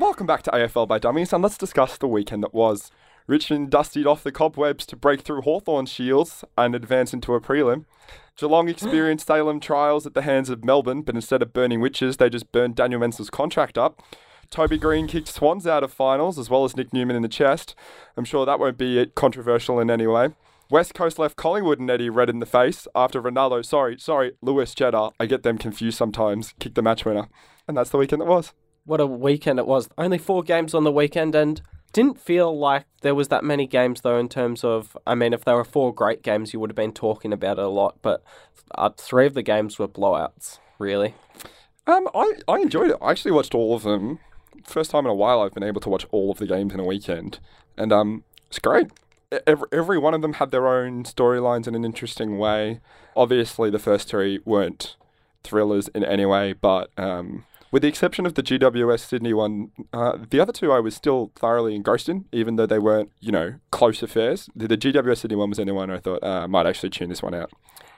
welcome back to AFL by Dummies, and let's discuss the weekend that was. Richmond dusted off the cobwebs to break through Hawthorn shields and advance into a prelim. Geelong experienced Salem trials at the hands of Melbourne, but instead of burning witches, they just burned Daniel Menzel's contract up. Toby Greene kicked Swans out of finals, as well as Nick Newman in the chest. I'm sure that won't be controversial in any way. West Coast left Collingwood and Eddie red in the face after Ronaldo, sorry, sorry, Lewis Cheddar, I get them confused sometimes, kicked the match winner. And that's the weekend that was. What a weekend it was. Only four games on the weekend and didn't feel like there was that many games though in terms of I mean if there were four great games you would have been talking about it a lot but uh, three of the games were blowouts really. Um, I, I enjoyed it. I actually watched all of them. First time in a while I've been able to watch all of the games in a weekend, and um, it's great. Every, every one of them had their own storylines in an interesting way. Obviously, the first three weren't thrillers in any way, but um, with the exception of the GWS Sydney one, uh, the other two I was still thoroughly engrossed in, even though they weren't, you know, close affairs. The, the GWS Sydney one was the only one I thought uh, I might actually tune this one out.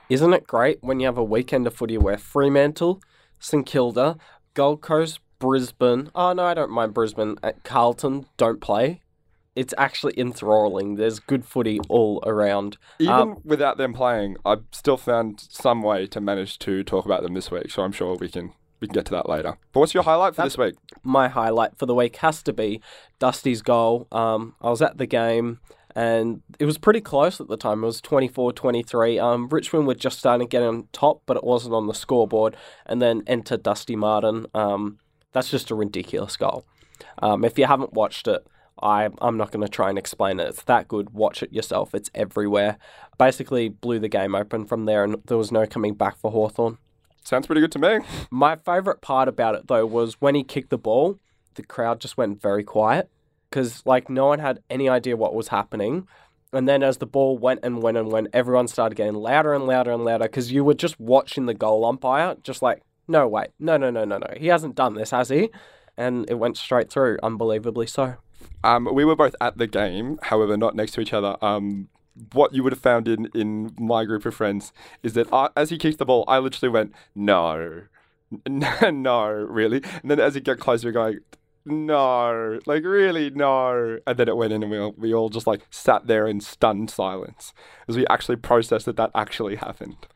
Isn't it great when you have a weekend of footy where Fremantle, St Kilda, Gold Coast, Brisbane, oh no, I don't mind Brisbane, at Carlton don't play. It's actually enthralling. There's good footy all around. Even Um, without them playing, I've still found some way to manage to talk about them this week, so I'm sure we can we can get to that later. But what's your highlight for That- this week? my highlight for the week has to be Dusty's goal. Um, I was at the game and it was pretty close at the time. It was 24 23. Um, Richmond were just starting to get on top, but it wasn't on the scoreboard. And then enter Dusty Martin. Um, that's just a ridiculous goal. Um, if you haven't watched it, I, I'm not going to try and explain it. It's that good. Watch it yourself. It's everywhere. Basically, blew the game open from there, and there was no coming back for Hawthorn. Sounds pretty good to me. My favourite part about it though was when he kicked the ball, the crowd just went very quiet because like no one had any idea what was happening. And then as the ball went and went and went, everyone started getting louder and louder and louder because you were just watching the goal umpire, just like, no, wait, no, no, no, no, no. He hasn't done this, has he? And it went straight through, unbelievably so. Um, we were both at the game, however, not next to each other. Um, what you would have found in, in my group of friends is that I, as he kicked the ball, I literally went, no, no, really. And then as he got closer, we go, like, no, like really, no. And then it went in, and we all, we all just like sat there in stunned silence as we actually processed that that actually happened.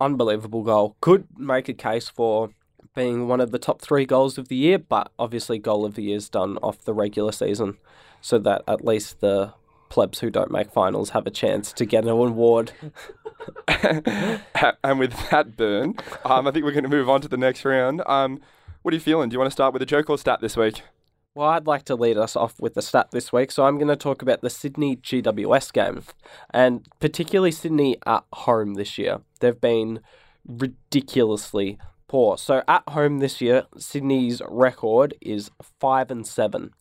Unbelievable goal. Could make a case for being one of the top three goals of the year, but obviously, goal of the year is done off the regular season, so that at least the plebs who don't make finals have a chance to get an award. and with that burn, um, I think we're going to move on to the next round. Um, what are you feeling? Do you want to start with a joke or stat this week? Well, I'd like to lead us off with the stat this week, so I'm going to talk about the Sydney GWS game, and particularly Sydney at home this year. They've been ridiculously poor. So at home this year, Sydney's record is five and seven,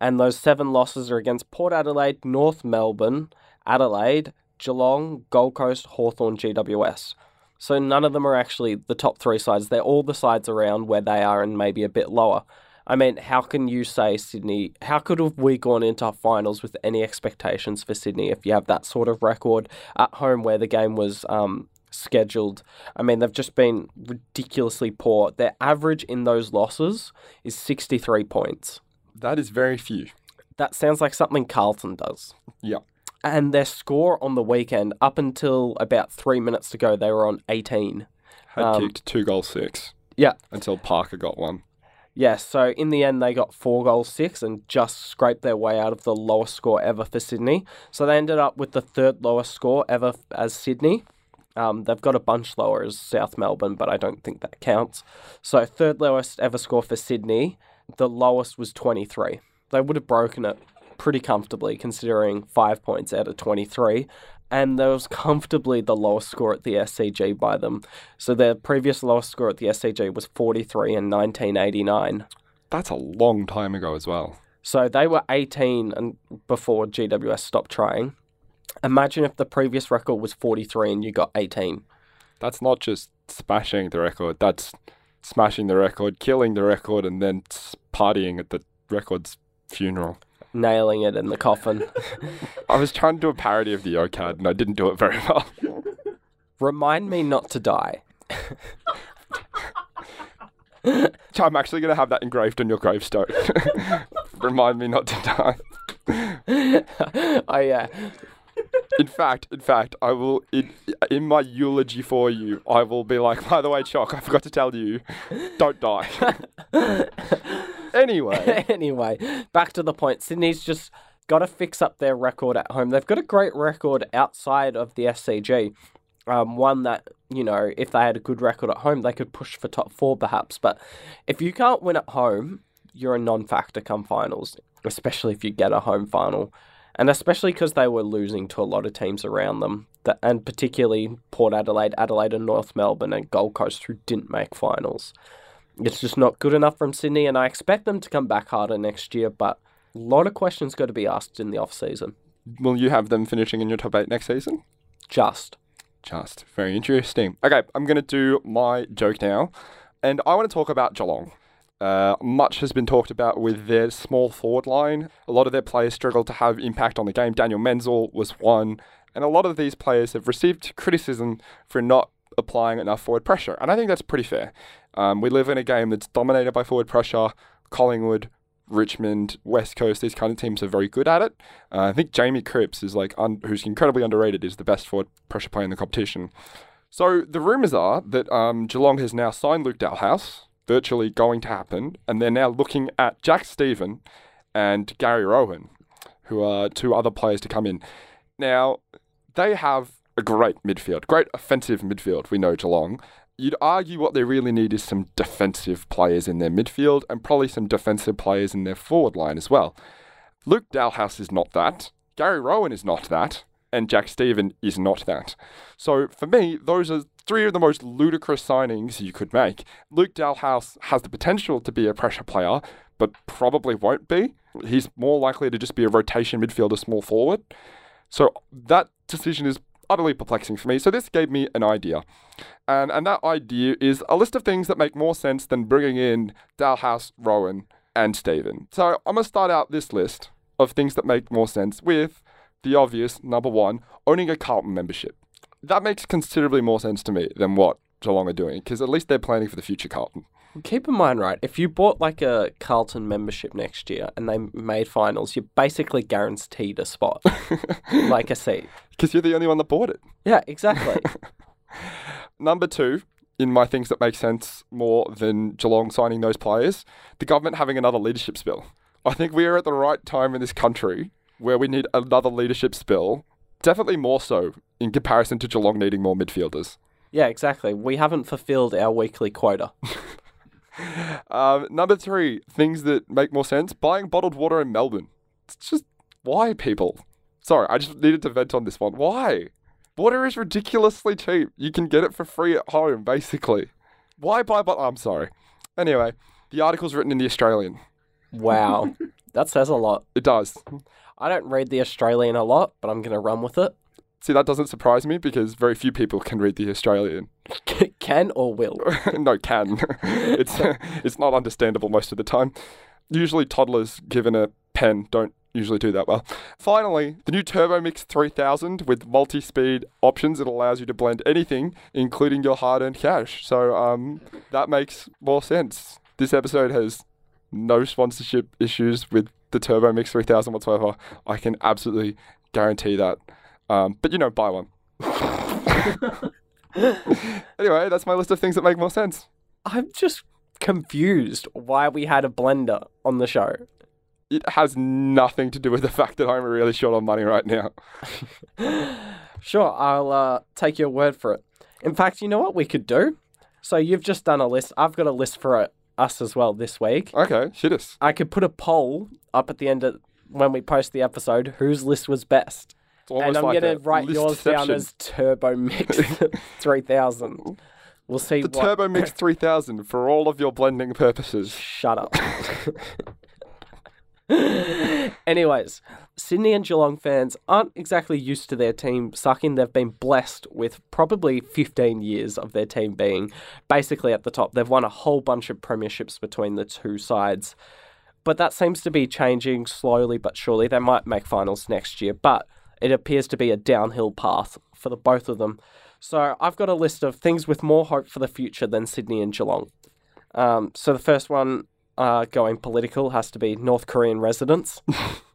and those seven losses are against Port Adelaide, North Melbourne, Adelaide, Geelong, Gold Coast, Hawthorn, GWS. So none of them are actually the top three sides. They're all the sides around where they are and maybe a bit lower. I mean, how can you say Sydney? How could have we gone into our finals with any expectations for Sydney if you have that sort of record at home where the game was um, scheduled? I mean, they've just been ridiculously poor. Their average in those losses is 63 points. That is very few. That sounds like something Carlton does. Yeah. And their score on the weekend, up until about three minutes to go, they were on 18. Had Um, kicked two goals six Yeah, until Parker got one. Yes, so in the end, they got four goals six and just scraped their way out of the lowest score ever for Sydney. So they ended up with the third lowest score ever as Sydney. Um, they've got a bunch lower as South Melbourne, but I don't think that counts. So third lowest ever score for Sydney. The lowest was 23. They would have broken it pretty comfortably, considering five points out of 23. And that was comfortably the lowest score at the SCG by them. So their previous lowest score at the SCG was 43 in 1989. That's a long time ago as well. So they were 18 and before GWS stopped trying. Imagine if the previous record was 43 and you got 18. That's not just smashing the record. That's smashing the record, killing the record, and then partying at the record's funeral. Nailing it in the coffin. I was trying to do a parody of the OCAD, and I didn't do it very well. Remind me not to die. I'm actually going to have that engraved on your gravestone. Remind me not to die. oh uh, yeah. In fact, in fact, I will in, in my eulogy for you, I will be like, by the way, Choc, I forgot to tell you, don't die. anyway, anyway, back to the point. Sydney's just got to fix up their record at home. They've got a great record outside of the SCG. Um, one that, you know, if they had a good record at home, they could push for top four perhaps. But if you can't win at home, you're a non factor come finals, especially if you get a home final. And especially because they were losing to a lot of teams around them, that, and particularly Port Adelaide, Adelaide, and North Melbourne, and Gold Coast, who didn't make finals. It's just not good enough from Sydney, and I expect them to come back harder next year, but a lot of questions got to be asked in the off season. will you have them finishing in your top eight next season? Just. Just very interesting. Okay, I'm going to do my joke now, and I want to talk about Geelong. Uh, much has been talked about with their small forward line. A lot of their players struggled to have impact on the game. Daniel Menzel was one, and a lot of these players have received criticism for not applying enough forward pressure, and I think that's pretty fair. Um, we live in a game that's dominated by forward pressure. Collingwood, Richmond, West Coast, these kind of teams are very good at it. Uh, I think Jamie Cripps is like, un- who's incredibly underrated, is the best forward pressure player in the competition. So the rumours are that um, Geelong has now signed Luke Dahlhaus, virtually going to happen, and they're now looking at Jack Steven and Gary Rohan, who are two other players to come in. Now they have a great midfield, great offensive midfield. We know Geelong. You'd argue what they really need is some defensive players in their midfield and probably some defensive players in their forward line as well. Luke Dahlhaus is not that. Gary Rohan is not that. And Jack Steven is not that. So for me, those are three of the most ludicrous signings you could make. Luke Dahlhaus has the potential to be a pressure player, but probably won't be. He's more likely to just be a rotation midfielder, small forward. So that decision is utterly perplexing for me. So this gave me an idea. And, and that idea is a list of things that make more sense than bringing in Dahlhaus, Rohan, and Steven. So I'm going to start out this list of things that make more sense with the obvious number one, owning a Carlton membership. That makes considerably more sense to me than what Geelong are doing, because at least they're planning for the future Carlton. Keep in mind, right, if you bought like a Carlton membership next year and they made finals, you're basically guaranteed a spot, like a seat. Because you're the only one that bought it. Yeah, exactly. Number two, in my things that make sense more than Geelong signing those players, the government having another leadership spill. I think we are at the right time in this country where we need another leadership spill, definitely more so in comparison to Geelong needing more midfielders. yeah, exactly. We haven't fulfilled our weekly quota. Um, number three, things that make more sense buying bottled water in Melbourne. It's just why, people? Sorry, I just needed to vent on this one. Why? Water is ridiculously cheap. You can get it for free at home, basically. Why buy bottle? I'm sorry. Anyway, the article's written in the Australian. Wow. that says a lot. It does. I don't read the Australian a lot, but I'm going to run with it. See, that doesn't surprise me because very few people can read the Australian. Can or will. no, can. it's it's not understandable most of the time. Usually, toddlers given a pen don't usually do that well. Finally, the new Turbo Mix 3000 with multi-speed options. It allows you to blend anything, including your hard-earned cash. So um, that makes more sense. This episode has no sponsorship issues with the Turbo Mix 3000 whatsoever. I can absolutely guarantee that. Um, but you know, buy one. anyway, that's my list of things that make more sense. I'm just confused why we had a blender on the show. It has nothing to do with the fact that I'm really short on money right now. Sure, I'll uh, take your word for it. In fact, you know what we could do? So you've just done a list. I've got a list for uh, us as well this week. Okay, shit us. I could put a poll up at the end of when we post the episode whose list was best. It's almost And I'm like going to write yours down as Turbo Mix 3000. We'll see the what. Turbo Mix 3000 for all of your blending purposes. Shut up. Anyways, Sydney and Geelong fans aren't exactly used to their team sucking. They've been blessed with probably 15 years of their team being basically at the top. They've won a whole bunch of premierships between the two sides. But that seems to be changing slowly but surely. They might make finals next year, but it appears to be a downhill path for the both of them. So I've got a list of things with more hope for the future than Sydney and Geelong. Um, so the first one uh, going political has to be North Korean residents.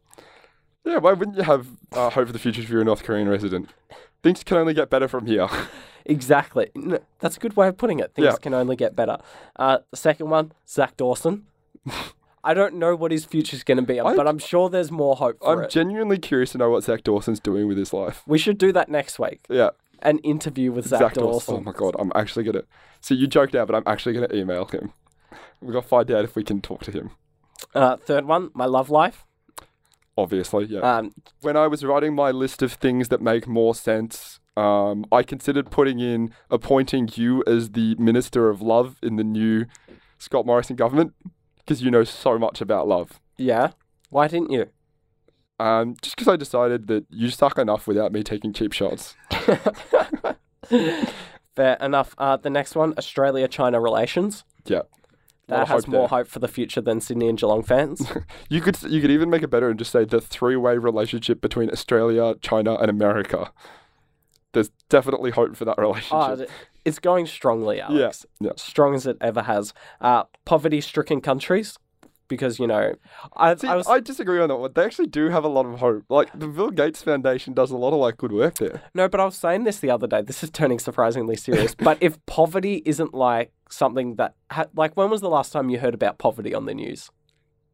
Yeah, why wouldn't you have uh, hope for the future if you're a North Korean resident? Things can only get better from here. exactly. That's a good way of putting it. Things Yeah. can only get better. Uh, the second one, Zac Dawson. I don't know what his future's going to be, I- but I'm sure there's more hope for I'm it. genuinely curious to know what Zac Dawson's doing with his life. we should do that next week. Yeah, An interview with Zac, Dawson. Oh my god, I'm actually gonna. So you joked out, but I'm actually gonna email him. We're gonna find out if we can talk to him. Uh, third one, my love life. Obviously, yeah. Um, when I was writing my list of things that make more sense, um, I considered putting in appointing you as the Minister of Love in the new Scott Morrison government because you know so much about love. yeah. Why didn't you? Um, just because I decided that you suck enough without me taking cheap shots. Fair enough. Uh, the next one, Australia China relations. Yeah. That has more there. hope for the future than Sydney and Geelong fans. You could you could even make it better and just say the three-way relationship between Australia, China, and America. There's definitely hope for that relationship. oh, it's going strongly, Alex. yeah. Strong as it ever has. Uh, poverty-stricken countries, because you know, I, See, I was I disagree on that one. They actually do have a lot of hope. Like the Bill Gates Foundation does a lot of like good work there. no, but I was saying this the other day. This is turning surprisingly serious. but if poverty isn't like something that, ha- like, when was the last time you heard about poverty on the news?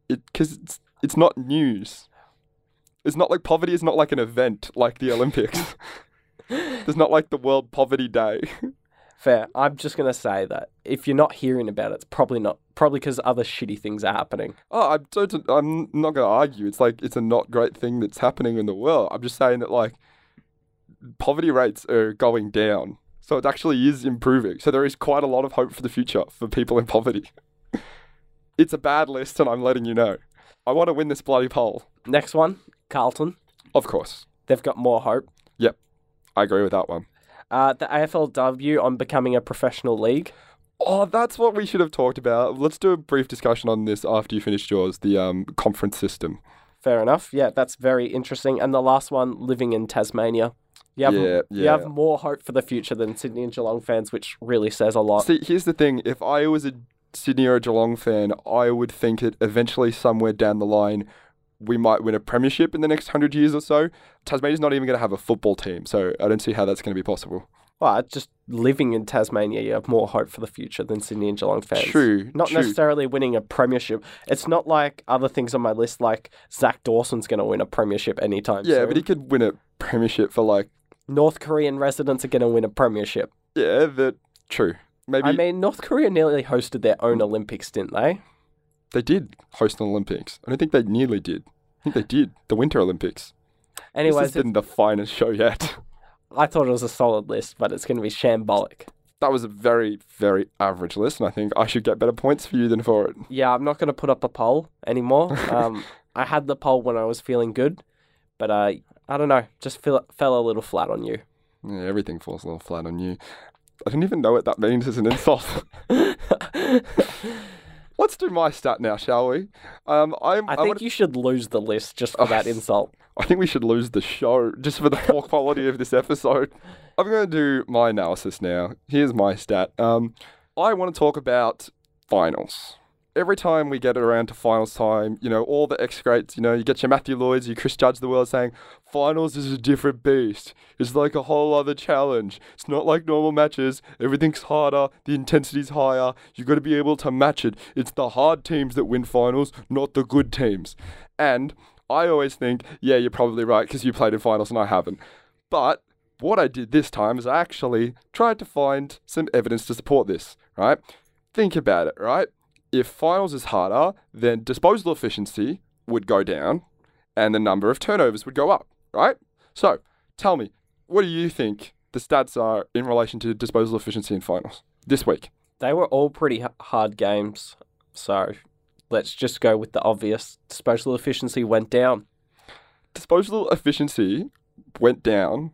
It because it's it's not news. It's not like poverty is not like an event like the Olympics. There's not like the World Poverty Day. Fair. I'm just gonna say that if you're not hearing about it, it's probably not. Probably because other shitty things are happening. Oh, I'm so I'm not going to argue. It's like it's a not great thing that's happening in the world. I'm just saying that like poverty rates are going down, so it actually is improving. So there is quite a lot of hope for the future for people in poverty. it's a bad list, and I'm letting you know. I want to win this bloody poll. Next one, Carlton. Of course, They've got more hope. Yep, I agree with that one. Uh, the AFLW on becoming a professional league. Oh, that's what we should have talked about. Let's do a brief discussion on this after you finish yours. The um conference system. Fair enough. Yeah, that's very interesting. And the last one, living in Tasmania. You have, Yeah, you have more hope for the future than Sydney and Geelong fans, which really says a lot. See, here's the thing. If I was a Sydney or a Geelong fan, I would think that eventually, somewhere down the line, we might win a premiership in the next hundred years or so. Tasmania's not even going to have a football team, so I don't see how that's going to be possible. Well, just living in Tasmania, you have more hope for the future than Sydney and Geelong fans. True, Not true. necessarily winning a premiership. It's not like other things on my list, like Zac Dawson's going to win a premiership anytime Yeah, soon. but he could win a premiership for like North Korean residents are going to win a premiership. yeah, that true. Maybe I mean, North Korea nearly hosted their own Olympics, didn't they? They did host an Olympics. I don't think they nearly did. I think they did the Winter Olympics. this Anyways, has been the finest show yet. I thought it was a solid list, but it's going to be shambolic. that was a very, very average list, and I think I should get better points for you than for it. Yeah, I'm not going to put up a poll anymore. Um, I had the poll when I was feeling good, but uh, I don't know, just feel, fell a little flat on you. Yeah, everything falls a little flat on you. I don't even know what that means as an insult. Let's do my stat now, shall we? Um, I'm, I I, think wanna- you should lose the list just for that insult. I think we should lose the show just for the poor quality of this episode. I'm going to do my analysis now. Here's my stat. Um, I want to talk about finals. Every time we get around to finals time, you know, all the ex greats, you know, you get your Matthew Lloyds, your Chris Judds the world saying, finals is a different beast. It's like a whole other challenge. It's not like normal matches. Everything's harder. The intensity's higher. You've got to be able to match it. It's the hard teams that win finals, not the good teams. And I always think, yeah, you're probably right because you played in finals and I haven't. But what I did this time is I actually tried to find some evidence to support this, right? Think about it, right? If finals is harder, then disposal efficiency would go down and the number of turnovers would go up, right? So tell me, what do you think the stats are in relation to disposal efficiency in finals this week? They were all pretty hard games, so let's just go with the obvious. Disposal efficiency went down. disposal efficiency went down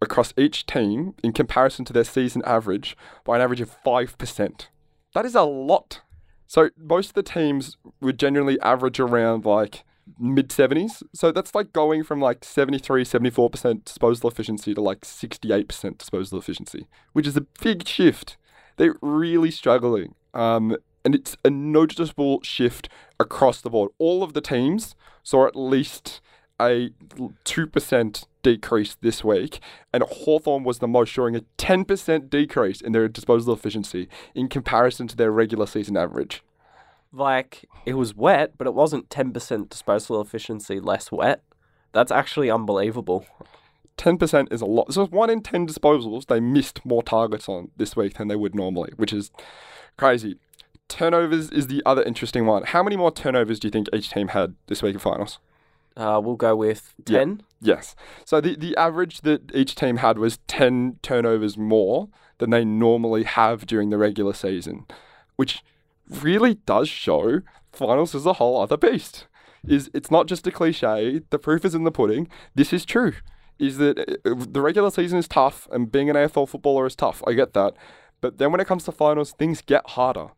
across each team in comparison to their season average by an average of 5%. That is a lot. So most of the teams would generally average around like mid 70s. So that's like going from like 73, 74% disposal efficiency to like 68% disposal efficiency, which is a big shift. They're really struggling. Um, and it's a noticeable shift across the board. All of the teams saw at least a 2% decrease this week, and Hawthorn was the most, showing a 10% decrease in their disposal efficiency in comparison to their regular season average. Like, it was wet, but it wasn't 10% disposal efficiency less wet. That's actually unbelievable. 10% is a lot. So, one in 10 disposals they missed more targets on this week than they would normally, which is crazy. Turnovers is the other interesting one. How many more turnovers do you think each team had this week in finals? Uh, we'll go with Yeah. 10. Yes. So the, the average that each team had was 10 turnovers more than they normally have during the regular season, which really does show finals is a whole other beast. Is it's not just a cliche. The proof is in the pudding. This is true. Is that uh, the regular season is tough and being an AFL footballer is tough. I get that. But then when it comes to finals, things get harder.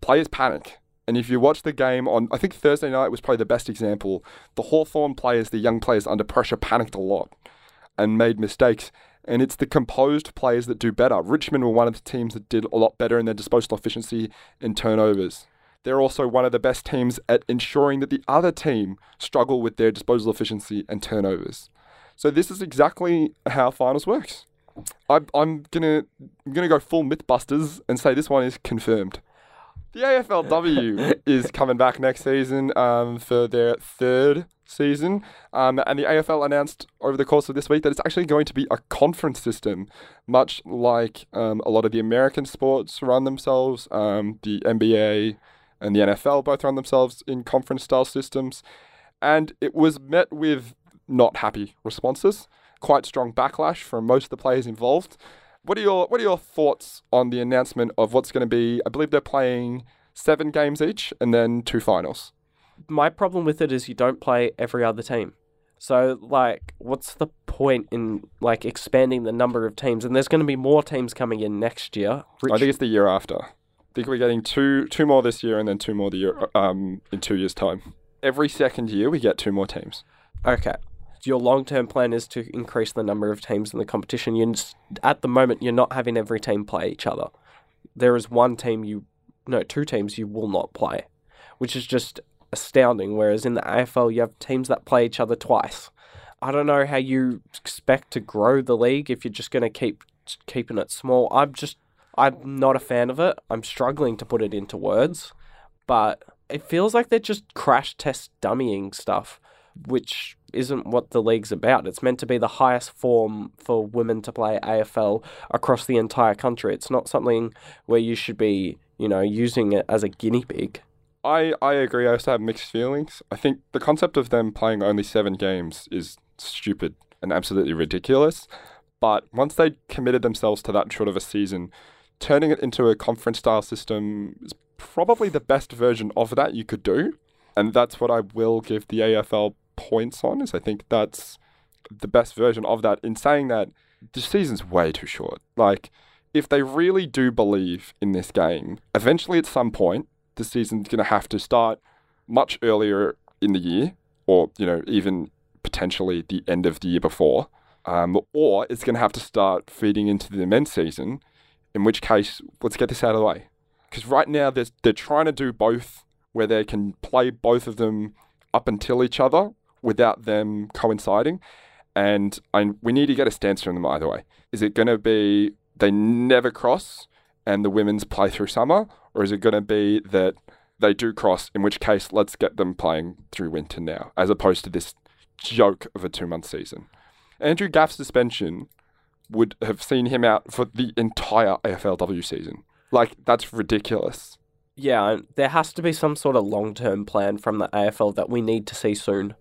Players panic. And if you watch the game on, I think Thursday night was probably the best example. The Hawthorn players, the young players under pressure, panicked a lot and made mistakes. And it's the composed players that do better. Richmond were one of the teams that did a lot better in their disposal efficiency and turnovers. They're also one of the best teams at ensuring that the other team struggle with their disposal efficiency and turnovers. So this is exactly how finals works. I, I'm gonna I'm gonna go full MythBusters and say this one is confirmed. The AFLW is coming back next season um, for their third season, um, and the AFL announced over the course of this week that it's actually going to be a conference system, much like um, a lot of the American sports run themselves. Um, the NBA and the NFL both run themselves in conference style systems, and it was met with not happy responses, quite strong backlash from most of the players involved. What are your What are your thoughts on the announcement of what's going to be? I believe they're playing seven games each, and then two finals. My problem with it is you don't play every other team. So, like, what's the point in, like, expanding the number of teams? And there's going to be more teams coming in next year. I think it's the year after. I think we're getting two two more this year, and then two more the year um in two years' time. Every second year, we get two more teams. Okay. Your long term plan is to increase the number of teams in the competition. You at the moment you're not having every team play each other. There is one team you no, two teams you will not play, which is just astounding. Whereas in the AFL you have teams that play each other twice. I don't know how you expect to grow the league if you're just going to keep keeping it small. I'm just I'm not a fan of it. I'm struggling to put it into words, but it feels like they're just crash test dummying stuff, which isn't what the league's about. It's meant to be the highest form for women to play AFL across the entire country. It's not something where you should be, you know, using it as a guinea pig. I, I agree. I also have mixed feelings. I think the concept of them playing only seven games is stupid and absolutely ridiculous. But once they committed themselves to that short of a season, turning it into a conference style system is probably the best version of that you could do. And that's what I will give the AFL points on, is I think that's the best version of that. In saying that, the season's way too short. Like, if they really do believe in this game, eventually at some point, the season's going to have to start much earlier in the year, or, you know, even potentially the end of the year before. Um, or it's going to have to start feeding into the men's season, in which case, let's get this out of the way. Because right now, there's, they're trying to do both, where they can play both of them up until each other without them coinciding. And I, we need to get a stance from them either way. Is it going to be they never cross and the women's play through summer? Or is it going to be that they do cross, in which case, let's get them playing through winter now, as opposed to this joke of a two month season? Andrew Gaff's suspension would have seen him out for the entire AFLW season. Like, that's ridiculous. Yeah, there has to be some sort of long term plan from the AFL that we need to see soon.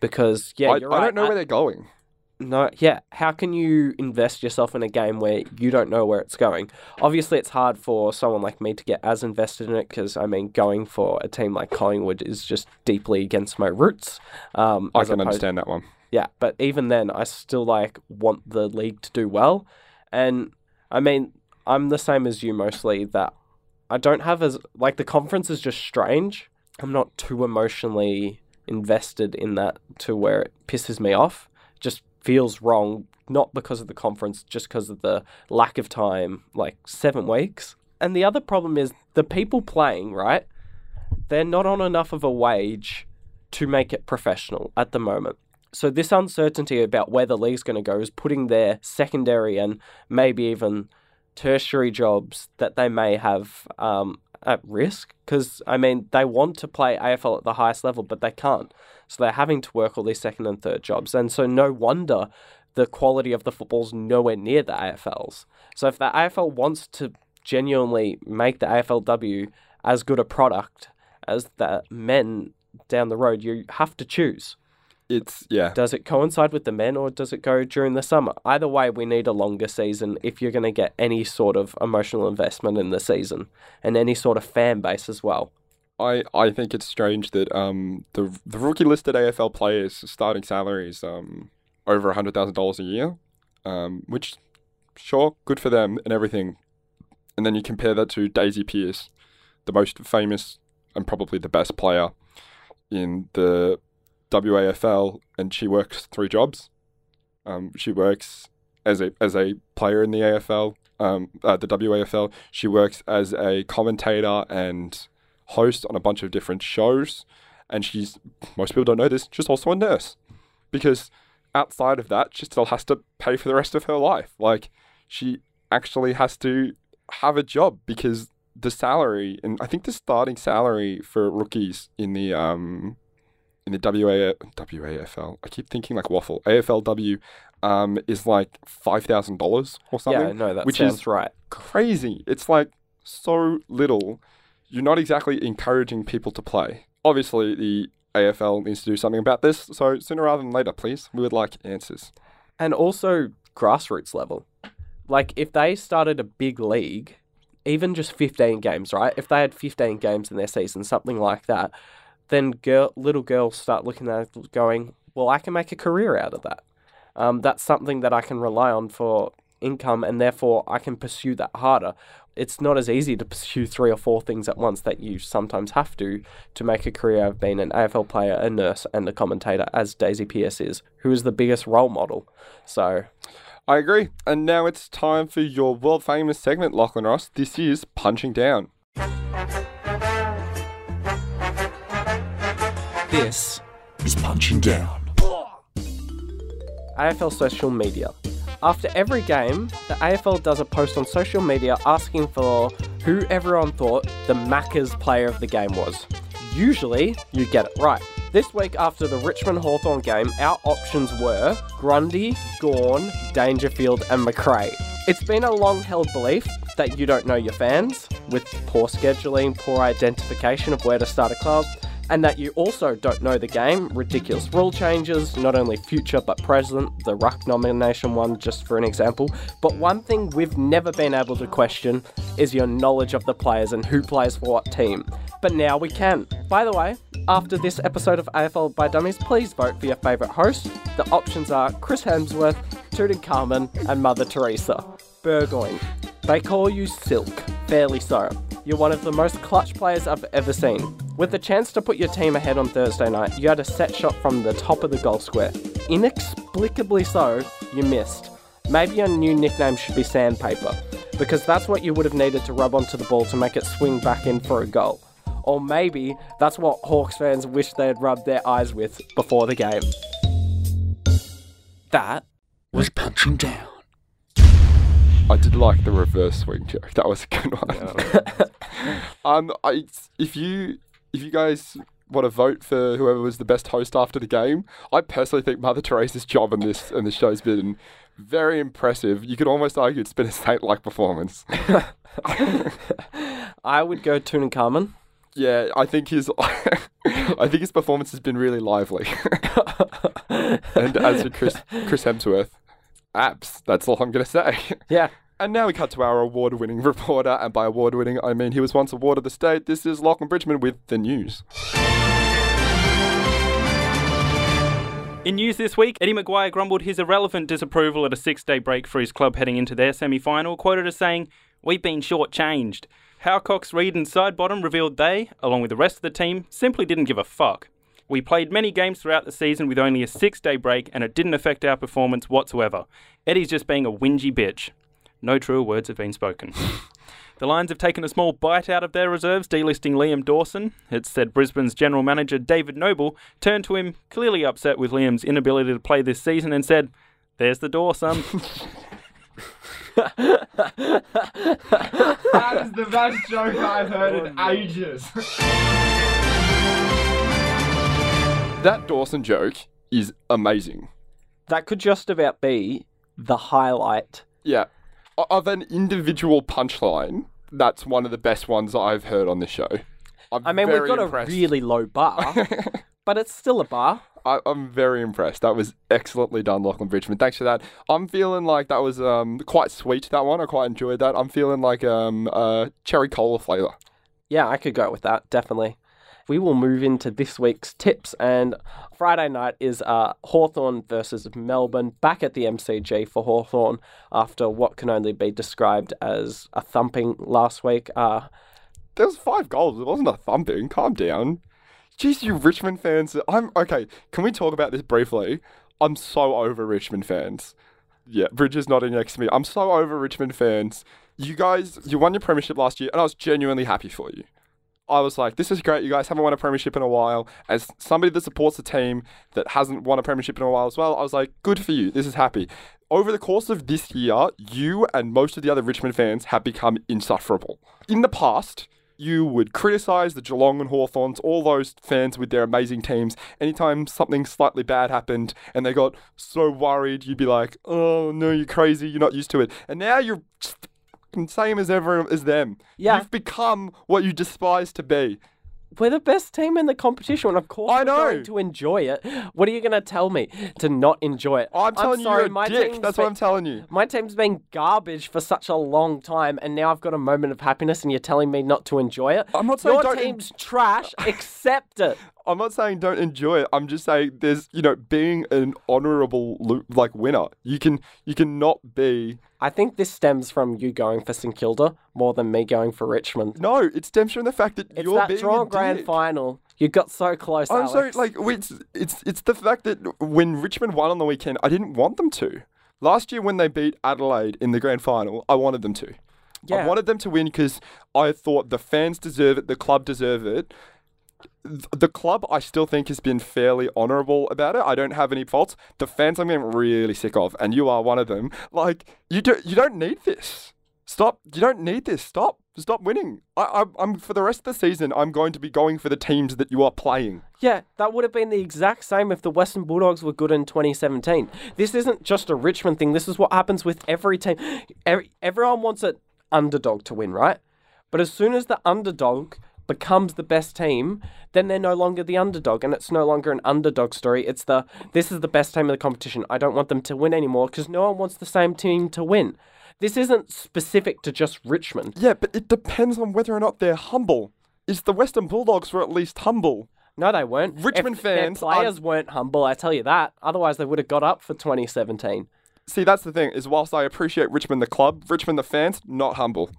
Because yeah, I, you're I right. don't know where they're going. No, yeah. How can you invest yourself in a game where you don't know where it's going? Obviously, it's hard for someone like me to get as invested in it because I mean, going for a team like Collingwood is just deeply against my roots. Um, I can opposed- understand that one. Yeah, but even then, I still like want the league to do well, and I mean, I'm the same as you mostly. That I don't have as like the conference is just strange. I'm not too emotionally invested in that to where it pisses me off. Just feels wrong, not because of the conference, just because of the lack of time. Like seven weeks. And the other problem is the people playing, right? They're not on enough of a wage to make it professional at the moment. So this uncertainty about where the league's going to go is putting their secondary and maybe even tertiary jobs that they may have um, at risk. Because I mean, they want to play AFL at the highest level, but they can't. So they're having to work all these second and third jobs, and so no wonder the quality of the football's nowhere near the AFL's. So if the AFL wants to genuinely make the AFLW as good a product as the men down the road, you have to choose. It's yeah. Does it coincide with the men or does it go during the summer? Either way, we need a longer season if you're going to get any sort of emotional investment in the season and any sort of fan base as well. I, I think it's strange that um the the rookie listed AFL players starting salaries um over hundred thousand dollars a year, um which sure good for them and everything, and then you compare that to Daisy Pearce, the most famous and probably the best player in the WAFL, and she works three jobs. Um, she works as a as a player in the AFL, um, uh, the WAFL. She works as a commentator and host on a bunch of different shows, and she's most people don't know this. She's also a nurse, because outside of that, she still has to pay for the rest of her life. Like she actually has to have a job because the salary and I think the starting salary for rookies in the um in the WA WAFL I keep thinking like waffle AFLW um is like five thousand dollars or something. Yeah, no, that which sounds is right. crazy. It's like so little. You're not exactly encouraging people to play. Obviously, the AFL needs to do something about this. So sooner rather than later, please. We would like answers. And also grassroots level. Like if they started a big league, even just 15 games, right? If they had 15 games in their season, something like that, then girl, little girls start looking at it going, well, I can make a career out of that. Um, that's something that I can rely on for income, and therefore I can pursue that harder. It's not as easy to pursue three or four things at once that you sometimes have to to make a career of being an AFL player, a nurse, and a commentator, as Daisy Pearce is, who is the biggest role model. So I agree. And now it's time for your world famous segment, Lachlan Ross. This is Punching Down. This is Punching Down. AFL social media. After every game, the AFL does a post on social media asking for who everyone thought the Maccas player of the game was. Usually, you get it right. This week, after the Richmond Hawthorn game, our options were Grundy, Gawn, Dangerfield, and Macrae. It's been a long held belief that you don't know your fans, with poor scheduling, poor identification of where to start a club, and that you also don't know the game, ridiculous rule changes, not only future but present, the Ruck nomination one, just for an example. But one thing we've never been able to question is your knowledge of the players and who plays for what team. But now we can. By the way, after this episode of AFL by Dummies, please vote for your favourite host. The options are Chris Hemsworth, Tutankhamun, and Mother Teresa. Burgoyne. They call you Silk. Fairly so. You're one of the most clutch players I've ever seen. With the chance to put your team ahead on Thursday night, you had a set shot from the top of the goal square. Inexplicably so, you missed. Maybe your new nickname should be Sandpaper, because that's what you would have needed to rub onto the ball to make it swing back in for a goal. Or maybe that's what Hawks fans wish they had rubbed their eyes with before the game. That Was Punching Down. I did like the reverse swing joke. That was a good one. um, I, if you if you guys want to vote for whoever was the best host after the game, I personally think Mother Teresa's job in this and the show's been very impressive. You could almost argue it's been a saint-like performance. I would go Tutankhamun. yeah, I think his I think his performance has been really lively. and as for Chris Chris Hemsworth, abs. That's all I'm gonna say. Yeah. And now we cut to our award winning reporter, and by award winning, I mean he was once award of the state. This is Lachlan Bridgman with the news. In news this week, Eddie McGuire grumbled his irrelevant disapproval at a six day break for his club heading into their semi final, quoted as saying, We've been shortchanged. How Cox, Reid, and Sidebottom revealed they, along with the rest of the team, simply didn't give a fuck. We played many games throughout the season with only a six day break, and it didn't affect our performance whatsoever. Eddie's just being a whingy bitch. No truer words have been spoken. The Lions have taken a small bite out of their reserves, delisting Liam Dawson. It's said Brisbane's general manager David Noble turned to him, clearly upset with Liam's inability to play this season, and said, There's the door, son. That is the best joke I've heard in ages. that Dawson joke is amazing. That could just about be the highlight. Yeah. Of an individual punchline, that's one of the best ones I've heard on this show. I'm I mean, we've got impressed. a really low bar, but it's still a bar. I, I'm very impressed. That was excellently done, Lachlan Bridgman. Thanks for that. I'm feeling like that was um, quite sweet, that one. I quite enjoyed that. I'm feeling like um, uh, cherry cola flavour. Yeah, I could go with that, definitely. We will move into this week's tips, and Friday night is uh, Hawthorn versus Melbourne, back at the MCG for Hawthorn after what can only be described as a thumping last week. Uh, There was five goals. It wasn't a thumping. Calm down. Jeez, you Richmond fans. I'm okay. Can we talk about this briefly? I'm so over Richmond fans. Yeah, Bridges nodding next to me. I'm so over Richmond fans. You guys, you won your premiership last year, and I was genuinely happy for you. I was like, this is great. You guys haven't won a premiership in a while. As somebody that supports a team that hasn't won a premiership in a while as well, I was like, good for you. This is happy. Over the course of this year, you and most of the other Richmond fans have become insufferable. In the past, you would criticize the Geelong and Hawthorns, all those fans with their amazing teams. Anytime something slightly bad happened and they got so worried, you'd be like, oh no, you're crazy, you're not used to it. And now you're same as ever as them. Yeah. You've become what you despise to be. we're the best team in the competition, and of course I know. going to enjoy it. What are you going to tell me to not enjoy it? I'm telling sorry, you, my you're a dick. team's That's been- what I'm telling you. My team's been garbage for such a long time, and now I've got a moment of happiness, and you're telling me not to enjoy it. I'm not saying your don't en- team's trash. Accept it. I'm not saying don't enjoy it. I'm just saying there's, you know, being an honourable like winner. You can you can not be. I think this stems from you going for St Kilda more than me going for Richmond. No, it stems from the fact that It's you're that being draw grand dick. final. You got so close. I'm sorry, Alex. like it's it's it's the fact that when Richmond won on the weekend, I didn't want them to. Last year when they beat Adelaide in the grand final, I wanted them to. I wanted them to win because I thought the fans deserve it, the club deserve it. Th- The club, I still think, has been fairly honourable about it. I don't have any faults. The fans, I'm getting really sick of, and you are one of them. Like you do, you don't need this. Stop. You don't need this. Stop. Stop winning. I, I, I'm for the rest of the season. I'm going to be going for the teams that you are playing. Yeah, that would have been the exact same if the Western Bulldogs were good in 2017. This isn't just a Richmond thing. This is what happens with every team. Every, everyone wants an underdog to win, right? But as soon as the underdog becomes the best team, then they're no longer the underdog, and it's no longer an underdog story. It's the this is the best team of the competition. I don't want them to win anymore because no one wants the same team to win. This isn't specific to just Richmond. Yeah, but it depends on whether or not they're humble. Is the Western Bulldogs were at least humble? No, they weren't. Richmond If their fans are- players weren't humble. I tell you that. Otherwise, they would have got up for 2017. See, that's the thing. Is whilst I appreciate Richmond the club, Richmond the fans not humble.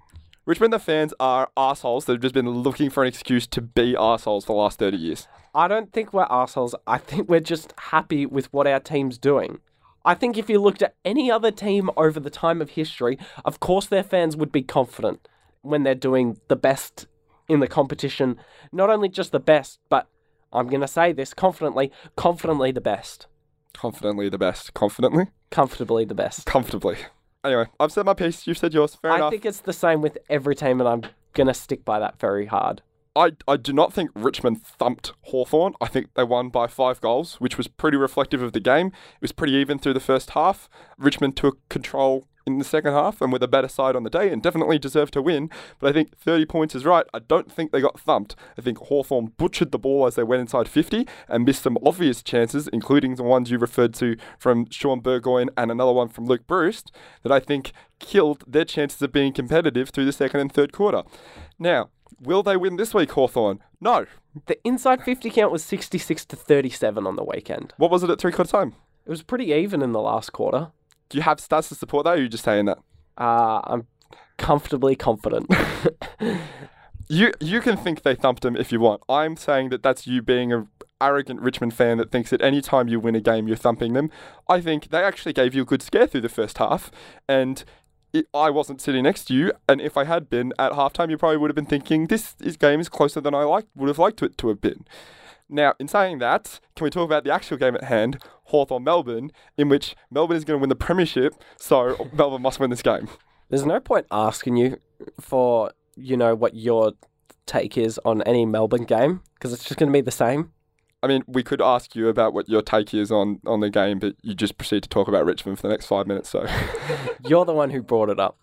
Richmond the fans are assholes that have just been looking for an excuse to be assholes for the last thirty years. I don't think we're assholes. I think we're just happy with what our team's doing. I think if you looked at any other team over the time of history, of course their fans would be confident when they're doing the best in the competition. Not only just the best, but I'm going to say this confidently, confidently the best. Confidently the best. Confidently, Comfortably the best. comfortably. Anyway, I've said my piece. You've said yours. Fair I enough. think it's the same with every team, and I'm going to stick by that very hard. I, I do not think Richmond thumped Hawthorn. I think they won by five goals, which was pretty reflective of the game. It was pretty even through the first half. Richmond took control in the second half and with a better side on the day and definitely deserved to win. But I think 30 points is right. I don't think they got thumped. I think Hawthorn butchered the ball as they went inside 50 and missed some obvious chances, including the ones you referred to from Shaun Burgoyne and another one from Luke Breust, that I think killed their chances of being competitive through the second and third quarter. Now, Will they win this week, Hawthorn? No. The inside 50 count was 66 to 37 on the weekend. What was it at three quarter time? It was pretty even in the last quarter. Do you have stats to support that, or are you just saying that? Uh, I'm comfortably confident. You you can think they thumped them if you want. I'm saying that that's you being a arrogant Richmond fan that thinks that any time you win a game you're thumping them. I think they actually gave you a good scare through the first half, and i I wasn't sitting next to you, and if I had been at halftime, you probably would have been thinking this, this game is closer than I like would have liked it to have been. Now, in saying that, can we talk about the actual game at hand, Hawthorn Melbourne, in which Melbourne is going to win the premiership, so Melbourne must win this game. There's no point asking you for, you know, what your take is on any Melbourne game because it's just going to be the same. I mean, we could ask you about what your take is on, on the game, but you just proceed to talk about Richmond for the next five minutes. So, You're the one who brought it up.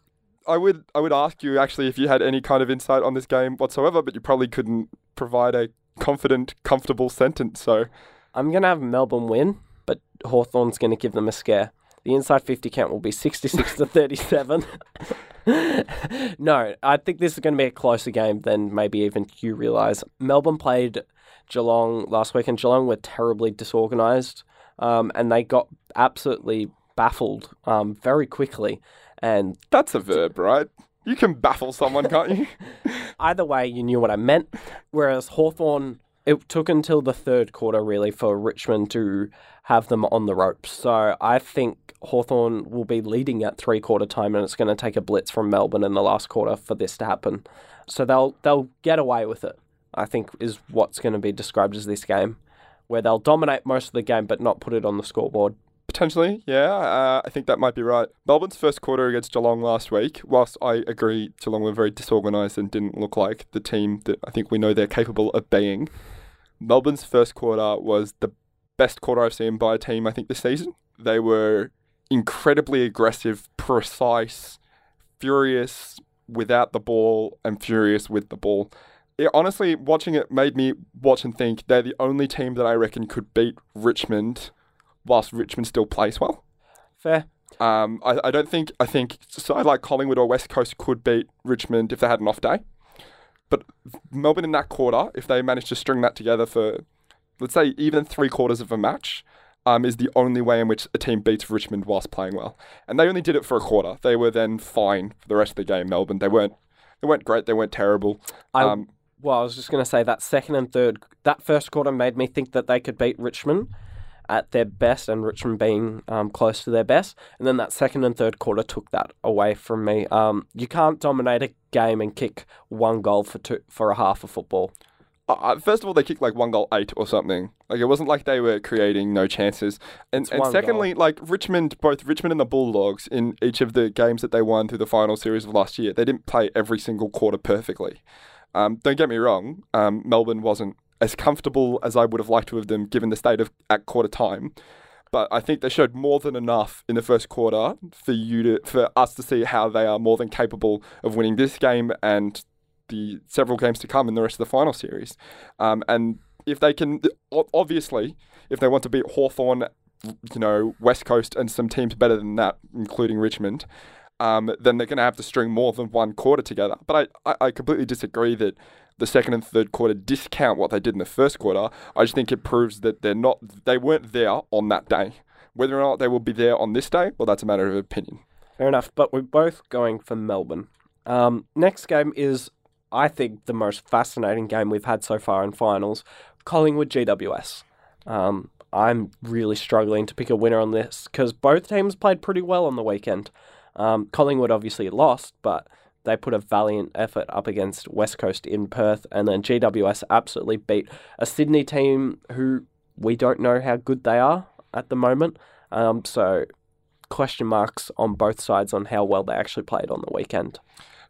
I would I would ask you actually if you had any kind of insight on this game whatsoever, but you probably couldn't provide a confident, comfortable sentence. So, I'm going to have Melbourne win, but Hawthorn's going to give them a scare. The inside 50 count will be 66 to 37. no, I think this is going to be a closer game than maybe even you realise. Melbourne played Geelong last week, and Geelong were terribly disorganised, um, and they got absolutely baffled um, very quickly. And that's a verb, right? You can baffle someone, can't you? either way, you knew what I meant. Whereas Hawthorn, it took until the third quarter really for Richmond to have them on the ropes. So I think Hawthorn will be leading at three quarter time, and it's going to take a blitz from Melbourne in the last quarter for this to happen. So they'll they'll get away with it. I think is what's going to be described as this game, where they'll dominate most of the game but not put it on the scoreboard. Potentially, yeah. Uh, I think that might be right. Melbourne's first quarter against Geelong last week, whilst I agree Geelong were very disorganised and didn't look like the team that I think we know they're capable of being, Melbourne's first quarter was the best quarter I've seen by a team, I think, this season. They were incredibly aggressive, precise, furious without the ball, and furious with the ball. It, honestly, watching it made me watch and think they're the only team that I reckon could beat Richmond whilst Richmond still plays well. Fair. Um, I, I don't think I think side like Collingwood or West Coast could beat Richmond if they had an off day. But Melbourne in that quarter, if they managed to string that together for, let's say, even three quarters of a match, um, is the only way in which a team beats Richmond whilst playing well. And they only did it for a quarter. They were then fine for the rest of the game. Melbourne, they weren't, they weren't great. They weren't terrible. I, Um, well, I was just going to say that second and third, that first quarter made me think that they could beat Richmond at their best, and Richmond being um, close to their best. And then that second and third quarter took that away from me. Um, you can't dominate a game and kick one goal for two, for a half of football. Uh, first of all, they kicked like one goal eight or something. Like it wasn't like they were creating no chances. And and secondly, like Richmond, both Richmond and the Bulldogs in each of the games that they won through the final series of last year, they didn't play every single quarter perfectly. Um, don't get me wrong, um, Melbourne wasn't as comfortable as I would have liked to have them given the state of at quarter time. But I think they showed more than enough in the first quarter for you to for us to see how they are more than capable of winning this game and the several games to come in the rest of the final series. Um, and if they can, obviously, if they want to beat Hawthorn, you know, West Coast and some teams better than that, including Richmond, um, then they're going to have to string more than one quarter together. But I, I, I completely disagree that the second and third quarter discount what they did in the first quarter. I just think it proves that they're not, they weren't there on that day. Whether or not they will be there on this day, well, that's a matter of opinion. Fair enough, but we're both going for Melbourne. Um, next game is, I think, the most fascinating game we've had so far in finals Collingwood GWS. Um, I'm really struggling to pick a winner on this because both teams played pretty well on the weekend. Um, Collingwood obviously lost, but they put a valiant effort up against West Coast in Perth, and then GWS absolutely beat a Sydney team who we don't know how good they are at the moment. Um, so question marks on both sides on how well they actually played on the weekend.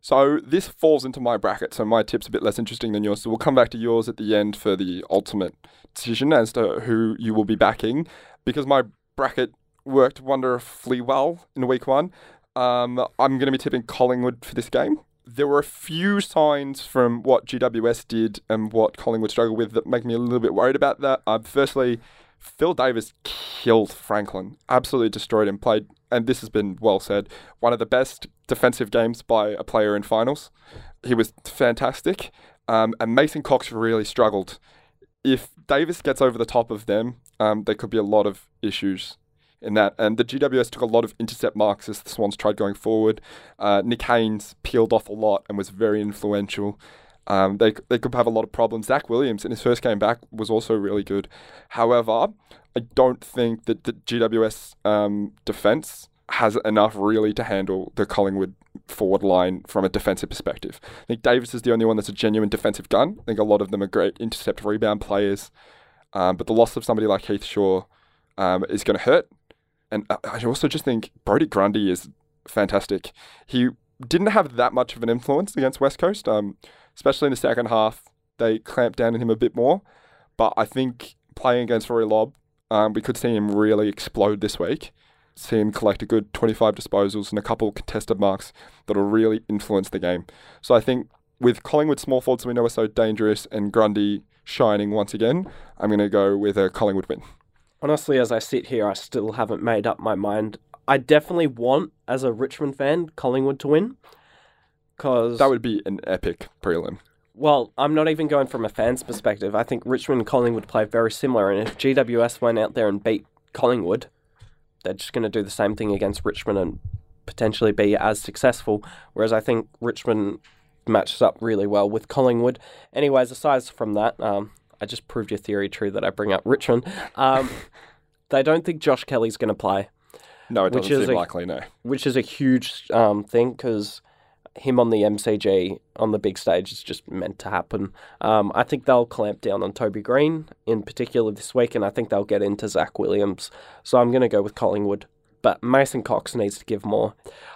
So this falls into my bracket, so my tip's a bit less interesting than yours. So we'll come back to yours at the end for the ultimate decision as to who you will be backing, because my bracket worked wonderfully well in week one. Um, I'm going to be tipping Collingwood for this game. There were a few signs from what GWS did and what Collingwood struggled with that make me a little bit worried about that. Uh, firstly, Phil Davis killed Franklin, absolutely destroyed him. Played, and this has been well said, one of the best defensive games by a player in finals. He was fantastic, um, and Mason Cox really struggled. If Davis gets over the top of them, um, there could be a lot of issues in that. And the GWS took a lot of intercept marks as the Swans tried going forward. Uh, Nick Haynes peeled off a lot and was very influential. Um, they they could have a lot of problems. Zac Williams in his first game back was also really good. However, I don't think that the GWS um, defense has enough really to handle the Collingwood forward line from a defensive perspective. I think Davis is the only one that's a genuine defensive gun. I think a lot of them are great intercept rebound players. Um, but the loss of somebody like Heath Shaw um, is going to hurt. And I- also just think Brodie Grundy is fantastic. He didn't have that much of an influence against West Coast, um, especially in the second half. They clamped down on him a bit more. But I think playing against Rory Lobb, um, we could see him really explode this week. See him collect a good 25 disposals and a couple contested marks that'll really influence the game. So I think with Collingwood small forwards we know are so dangerous and Grundy shining once again, I'm going to go with a Collingwood win. Honestly, as I sit here, I still haven't made up my mind. I definitely want, as a Richmond fan, Collingwood to win. Because, That would be an epic prelim. well, I'm not even going from a fan's perspective. I think Richmond and Collingwood play very similar, and if GWS went out there and beat Collingwood, they're just going to do the same thing against Richmond and potentially be as successful. Whereas I think Richmond matches up really well with Collingwood. Anyways, aside from that, um, I just proved your theory true that I bring up Richmond. Um, they don't think Josh Kelly's going to play, No, it Which doesn't is seem a- likely, no. which is a huge um, thing because him on the MCG on the big stage is just meant to happen. Um, I think they'll clamp down on Toby Greene in particular this week, and I think they'll get into Zac Williams. So I'm going to go with Collingwood. But Mason Cox needs to give more.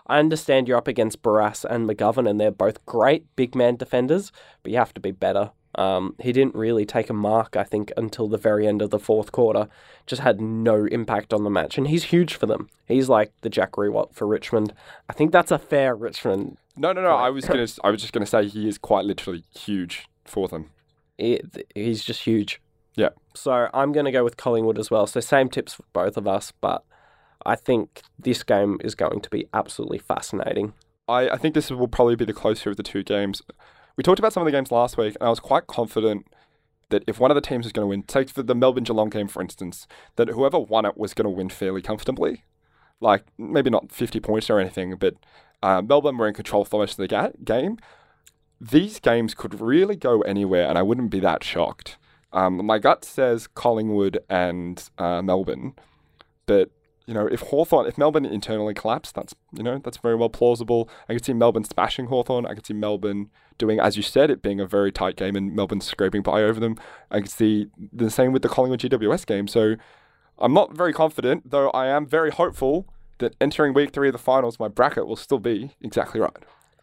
I understand you're up against Barrass and McGovern, and they're both great big man defenders, but you have to be better. Um, he didn't really take a mark, I think, until the very end of the fourth quarter. Just had no impact on the match, and he's huge for them. He's like the Jack Riewoldt for Richmond. I think that's a fair Richmond. No, no, no. I was gonna. I was just gonna say he is quite literally huge for them. It, he's just huge. Yeah. So I'm going to go with Collingwood as well. So same tips for both of us, but I think this game is going to be absolutely fascinating. I, I think this will probably be the closer of the two games. We talked about some of the games last week, and I was quite confident that if one of the teams was going to win, take for the Melbourne Geelong game, for instance, that whoever won it was going to win fairly comfortably. Like, maybe not 50 points or anything, but uh, Melbourne were in control for most of the ga- game. These games could really go anywhere, and I wouldn't be that shocked. Um, my gut says Collingwood and uh, Melbourne, but you know, if Hawthorn, if Melbourne internally collapse, that's you know, that's very well plausible. I could see Melbourne smashing Hawthorn. I could see Melbourne doing, as you said, it being a very tight game and Melbourne scraping by over them. I could see the same with the Collingwood GWS game. So I'm not very confident, though I am very hopeful that entering week three of the finals, my bracket will still be exactly right.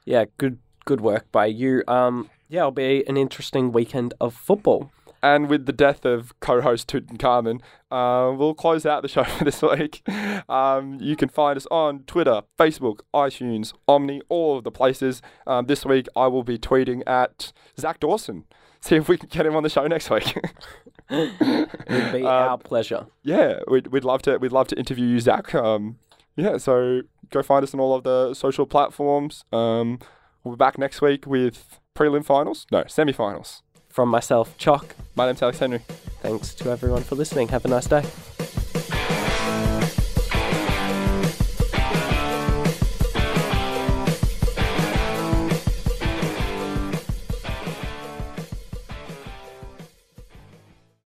Yeah, good good work by you. Um, yeah, it'll be an interesting weekend of football. And with the death of co-host Tutankhamun, uh, we'll close out the show for this week. Um, you can find us on Twitter, Facebook, iTunes, Omni, all of the places. Um, this week I will be tweeting at Zach Dawson. See if we can get him on the show next week. It'd be Um, our pleasure. yeah, we'd, we'd love to we'd love to interview you, Zach. Um, yeah, so go find us on all of the social platforms. Um, we'll be back next week with prelim finals, no semi-finals. From myself, Chock. My name's Alex Henry. Thanks to everyone for listening. Have a nice day.